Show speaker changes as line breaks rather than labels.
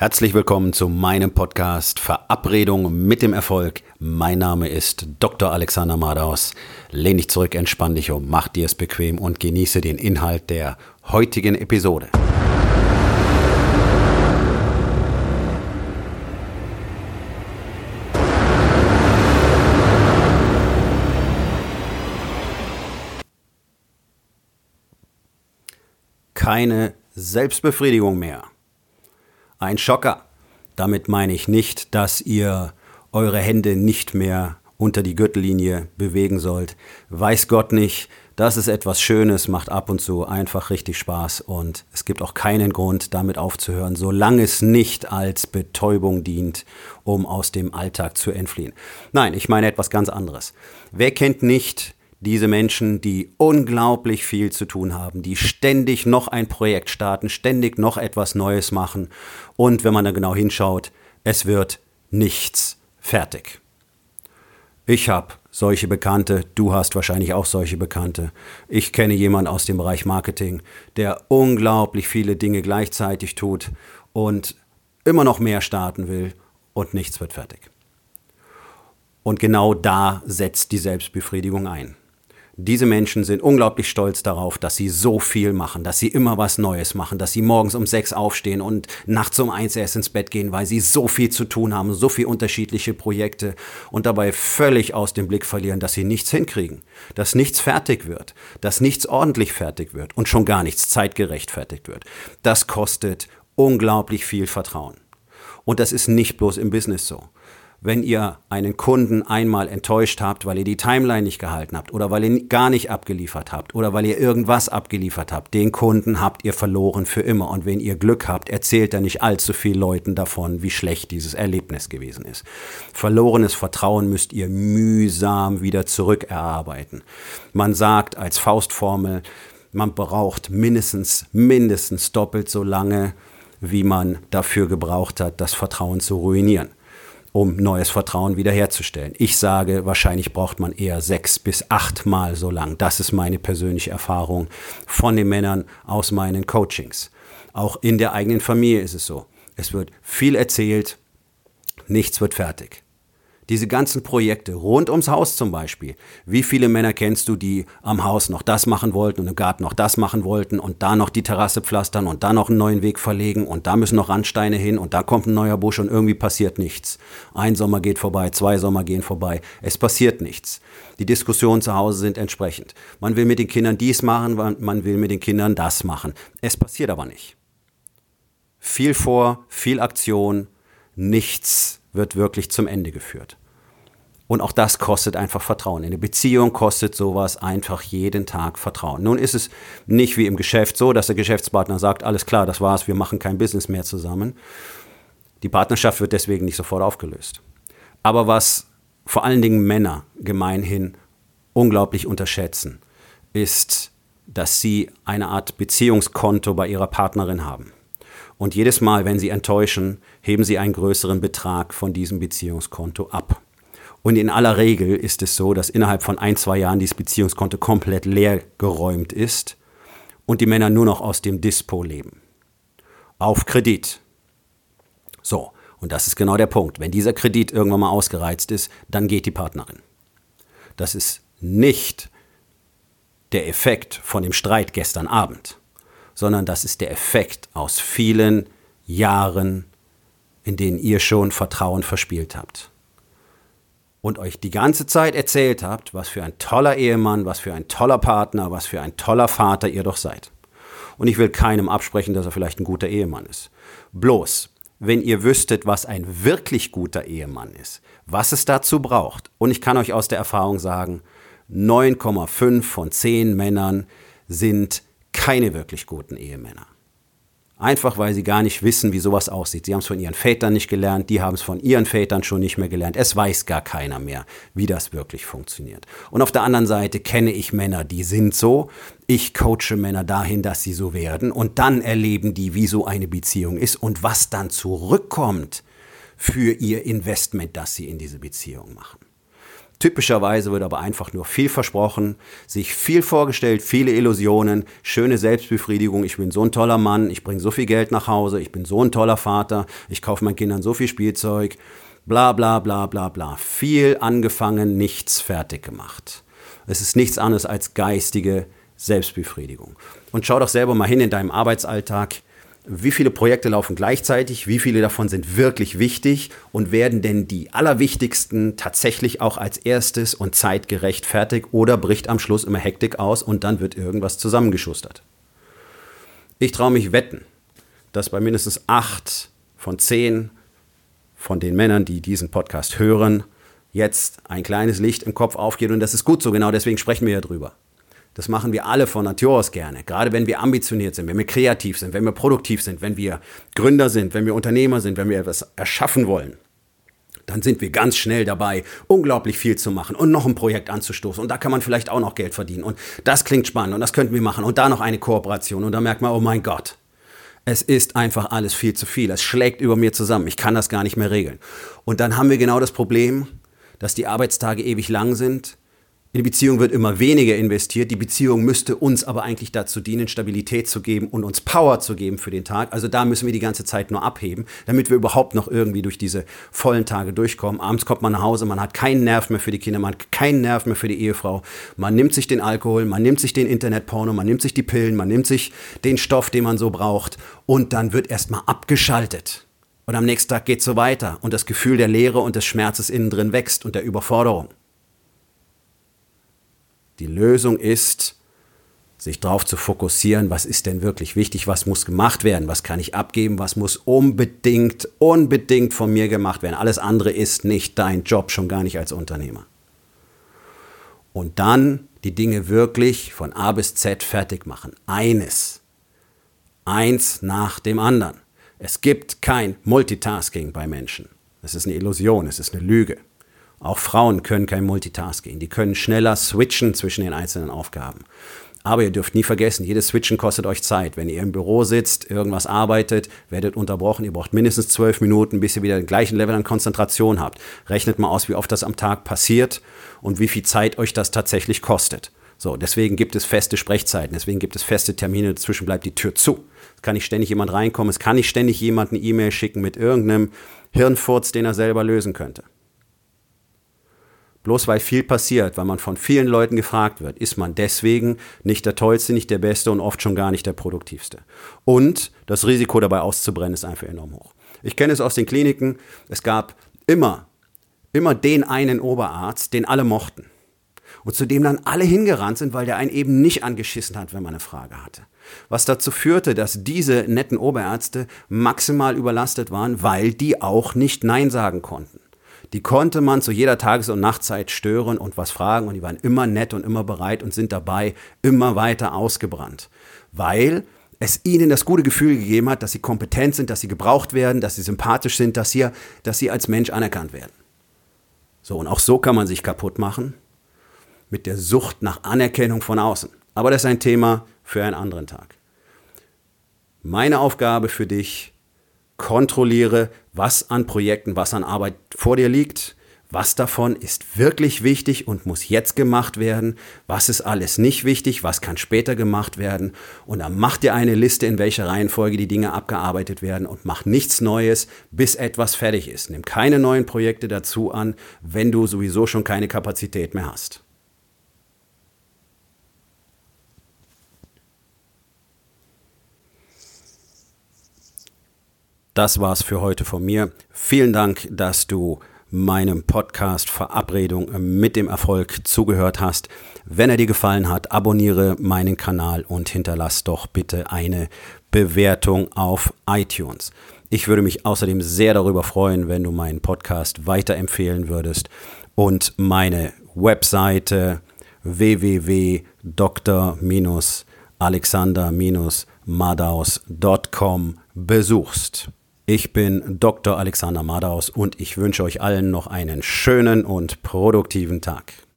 Herzlich willkommen zu meinem Podcast Verabredung mit dem Erfolg. Mein Name ist Dr. Alexander Madaus. Lehn dich zurück, entspann dich um, mach dir es bequem und genieße den Inhalt der heutigen Episode. Keine Selbstbefriedigung mehr. Ein Schocker. Damit meine ich nicht, dass ihr eure Hände nicht mehr unter die Gürtellinie bewegen sollt. Weiß Gott nicht, das ist etwas Schönes, macht ab und zu einfach richtig Spaß und es gibt auch keinen Grund, damit aufzuhören, solange es nicht als Betäubung dient, um aus dem Alltag zu entfliehen. Nein, ich meine etwas ganz anderes. Wer kennt nicht diese Menschen, die unglaublich viel zu tun haben, die ständig noch ein Projekt starten, ständig noch etwas Neues machen und wenn man da genau hinschaut, es wird nichts fertig. Ich habe solche Bekannte, du hast wahrscheinlich auch solche Bekannte. Ich kenne jemanden aus dem Bereich Marketing, der unglaublich viele Dinge gleichzeitig tut und immer noch mehr starten will und nichts wird fertig. Und genau da setzt die Selbstbefriedigung ein. Diese Menschen sind unglaublich stolz darauf, dass sie so viel machen, dass sie immer was Neues machen, dass sie morgens um sechs aufstehen und nachts um eins erst ins Bett gehen, weil sie so viel zu tun haben, so viele unterschiedliche Projekte und dabei völlig aus dem Blick verlieren, dass sie nichts hinkriegen, dass nichts fertig wird, dass nichts ordentlich fertig wird und schon gar nichts zeitgerecht fertig wird. Das kostet unglaublich viel Vertrauen. Und das ist nicht bloß im Business so wenn ihr einen Kunden einmal enttäuscht habt, weil ihr die Timeline nicht gehalten habt oder weil ihr gar nicht abgeliefert habt oder weil ihr irgendwas abgeliefert habt, den Kunden habt ihr verloren für immer. Und wenn ihr Glück habt, erzählt er nicht allzu viel Leuten davon, wie schlecht dieses Erlebnis gewesen ist. Verlorenes Vertrauen müsst ihr mühsam wieder zurückerarbeiten. Man sagt als Faustformel, man braucht mindestens, mindestens doppelt so lange, wie man dafür gebraucht hat, das Vertrauen zu ruinieren um neues Vertrauen wiederherzustellen. Ich sage, wahrscheinlich braucht man eher sechs bis achtmal so lang. Das ist meine persönliche Erfahrung von den Männern aus meinen Coachings. Auch in der eigenen Familie ist es so. Es wird viel erzählt, nichts wird fertig. Diese ganzen Projekte rund ums Haus zum Beispiel. Wie viele Männer kennst du, die am Haus noch das machen wollten und im Garten noch das machen wollten und da noch die Terrasse pflastern und da noch einen neuen Weg verlegen und da müssen noch Randsteine hin und da kommt ein neuer Busch und irgendwie passiert nichts. Ein Sommer geht vorbei, zwei Sommer gehen vorbei. Es passiert nichts. Die Diskussionen zu Hause sind entsprechend. Man will mit den Kindern dies machen, man will mit den Kindern das machen. Es passiert aber nicht. Viel vor, viel Aktion, nichts wird wirklich zum Ende geführt. Und auch das kostet einfach Vertrauen. In der Beziehung kostet sowas einfach jeden Tag Vertrauen. Nun ist es nicht wie im Geschäft so, dass der Geschäftspartner sagt, alles klar, das war's, wir machen kein Business mehr zusammen. Die Partnerschaft wird deswegen nicht sofort aufgelöst. Aber was vor allen Dingen Männer gemeinhin unglaublich unterschätzen, ist, dass sie eine Art Beziehungskonto bei ihrer Partnerin haben. Und jedes Mal, wenn sie enttäuschen, heben sie einen größeren Betrag von diesem Beziehungskonto ab. Und in aller Regel ist es so, dass innerhalb von ein, zwei Jahren dieses Beziehungskonto komplett leer geräumt ist und die Männer nur noch aus dem Dispo leben. Auf Kredit. So, und das ist genau der Punkt. Wenn dieser Kredit irgendwann mal ausgereizt ist, dann geht die Partnerin. Das ist nicht der Effekt von dem Streit gestern Abend sondern das ist der Effekt aus vielen Jahren, in denen ihr schon Vertrauen verspielt habt. Und euch die ganze Zeit erzählt habt, was für ein toller Ehemann, was für ein toller Partner, was für ein toller Vater ihr doch seid. Und ich will keinem absprechen, dass er vielleicht ein guter Ehemann ist. Bloß, wenn ihr wüsstet, was ein wirklich guter Ehemann ist, was es dazu braucht. Und ich kann euch aus der Erfahrung sagen, 9,5 von 10 Männern sind keine wirklich guten Ehemänner. Einfach weil sie gar nicht wissen, wie sowas aussieht. Sie haben es von ihren Vätern nicht gelernt, die haben es von ihren Vätern schon nicht mehr gelernt. Es weiß gar keiner mehr, wie das wirklich funktioniert. Und auf der anderen Seite kenne ich Männer, die sind so. Ich coache Männer dahin, dass sie so werden. Und dann erleben die, wie so eine Beziehung ist und was dann zurückkommt für ihr Investment, das sie in diese Beziehung machen. Typischerweise wird aber einfach nur viel versprochen, sich viel vorgestellt, viele Illusionen, schöne Selbstbefriedigung. Ich bin so ein toller Mann, ich bringe so viel Geld nach Hause, ich bin so ein toller Vater, ich kaufe meinen Kindern so viel Spielzeug, bla bla bla bla bla. Viel angefangen, nichts fertig gemacht. Es ist nichts anderes als geistige Selbstbefriedigung. Und schau doch selber mal hin in deinem Arbeitsalltag wie viele Projekte laufen gleichzeitig, wie viele davon sind wirklich wichtig und werden denn die allerwichtigsten tatsächlich auch als erstes und zeitgerecht fertig oder bricht am Schluss immer Hektik aus und dann wird irgendwas zusammengeschustert. Ich traue mich wetten, dass bei mindestens acht von zehn von den Männern, die diesen Podcast hören, jetzt ein kleines Licht im Kopf aufgeht und das ist gut so, genau deswegen sprechen wir ja drüber. Das machen wir alle von Natur aus gerne. Gerade wenn wir ambitioniert sind, wenn wir kreativ sind, wenn wir produktiv sind, wenn wir Gründer sind, wenn wir Unternehmer sind, wenn wir etwas erschaffen wollen. Dann sind wir ganz schnell dabei, unglaublich viel zu machen und noch ein Projekt anzustoßen. Und da kann man vielleicht auch noch Geld verdienen. Und das klingt spannend und das könnten wir machen. Und da noch eine Kooperation. Und da merkt man, oh mein Gott, es ist einfach alles viel zu viel. Es schlägt über mir zusammen. Ich kann das gar nicht mehr regeln. Und dann haben wir genau das Problem, dass die Arbeitstage ewig lang sind, in die Beziehung wird immer weniger investiert. Die Beziehung müsste uns aber eigentlich dazu dienen, Stabilität zu geben und uns Power zu geben für den Tag. Also da müssen wir die ganze Zeit nur abheben, damit wir überhaupt noch irgendwie durch diese vollen Tage durchkommen. Abends kommt man nach Hause, man hat keinen Nerv mehr für die Kinder, man hat keinen Nerv mehr für die Ehefrau. Man nimmt sich den Alkohol, man nimmt sich den Internetporno, man nimmt sich die Pillen, man nimmt sich den Stoff, den man so braucht und dann wird erstmal abgeschaltet. Und am nächsten Tag geht es so weiter und das Gefühl der Leere und des Schmerzes innen drin wächst und der Überforderung. Die Lösung ist, sich darauf zu fokussieren, was ist denn wirklich wichtig, was muss gemacht werden, was kann ich abgeben, was muss unbedingt, unbedingt von mir gemacht werden. Alles andere ist nicht dein Job, schon gar nicht als Unternehmer. Und dann die Dinge wirklich von A bis Z fertig machen. Eines. Eins nach dem anderen. Es gibt kein Multitasking bei Menschen. Es ist eine Illusion, es ist eine Lüge. Auch Frauen können kein Multitasking. Die können schneller switchen zwischen den einzelnen Aufgaben. Aber ihr dürft nie vergessen, jedes Switchen kostet euch Zeit. Wenn ihr im Büro sitzt, irgendwas arbeitet, werdet unterbrochen. Ihr braucht mindestens zwölf Minuten, bis ihr wieder den gleichen Level an Konzentration habt. Rechnet mal aus, wie oft das am Tag passiert und wie viel Zeit euch das tatsächlich kostet. So, deswegen gibt es feste Sprechzeiten, deswegen gibt es feste Termine, dazwischen bleibt die Tür zu. Es kann nicht ständig jemand reinkommen, es kann nicht ständig jemand eine E-Mail schicken mit irgendeinem Hirnfurz, den er selber lösen könnte. Bloß weil viel passiert, weil man von vielen Leuten gefragt wird, ist man deswegen nicht der Tollste, nicht der Beste und oft schon gar nicht der Produktivste. Und das Risiko dabei auszubrennen ist einfach enorm hoch. Ich kenne es aus den Kliniken. Es gab immer, immer den einen Oberarzt, den alle mochten. Und zu dem dann alle hingerannt sind, weil der einen eben nicht angeschissen hat, wenn man eine Frage hatte. Was dazu führte, dass diese netten Oberärzte maximal überlastet waren, weil die auch nicht Nein sagen konnten. Die konnte man zu jeder Tages- und Nachtzeit stören und was fragen und die waren immer nett und immer bereit und sind dabei immer weiter ausgebrannt. Weil es ihnen das gute Gefühl gegeben hat, dass sie kompetent sind, dass sie gebraucht werden, dass sie sympathisch sind, dass sie, dass sie als Mensch anerkannt werden. So, und auch so kann man sich kaputt machen mit der Sucht nach Anerkennung von außen. Aber das ist ein Thema für einen anderen Tag. Meine Aufgabe für dich kontrolliere, was an Projekten, was an Arbeit vor dir liegt, was davon ist wirklich wichtig und muss jetzt gemacht werden, was ist alles nicht wichtig, was kann später gemacht werden und dann mach dir eine Liste, in welcher Reihenfolge die Dinge abgearbeitet werden und mach nichts Neues, bis etwas fertig ist. Nimm keine neuen Projekte dazu an, wenn du sowieso schon keine Kapazität mehr hast. Das war's für heute von mir. Vielen Dank, dass du meinem Podcast Verabredung mit dem Erfolg zugehört hast. Wenn er dir gefallen hat, abonniere meinen Kanal und hinterlass doch bitte eine Bewertung auf iTunes. Ich würde mich außerdem sehr darüber freuen, wenn du meinen Podcast weiterempfehlen würdest und meine Webseite www.dr-alexander-madaus.com besuchst. Ich bin Dr. Alexander Madaus und ich wünsche euch allen noch einen schönen und produktiven Tag.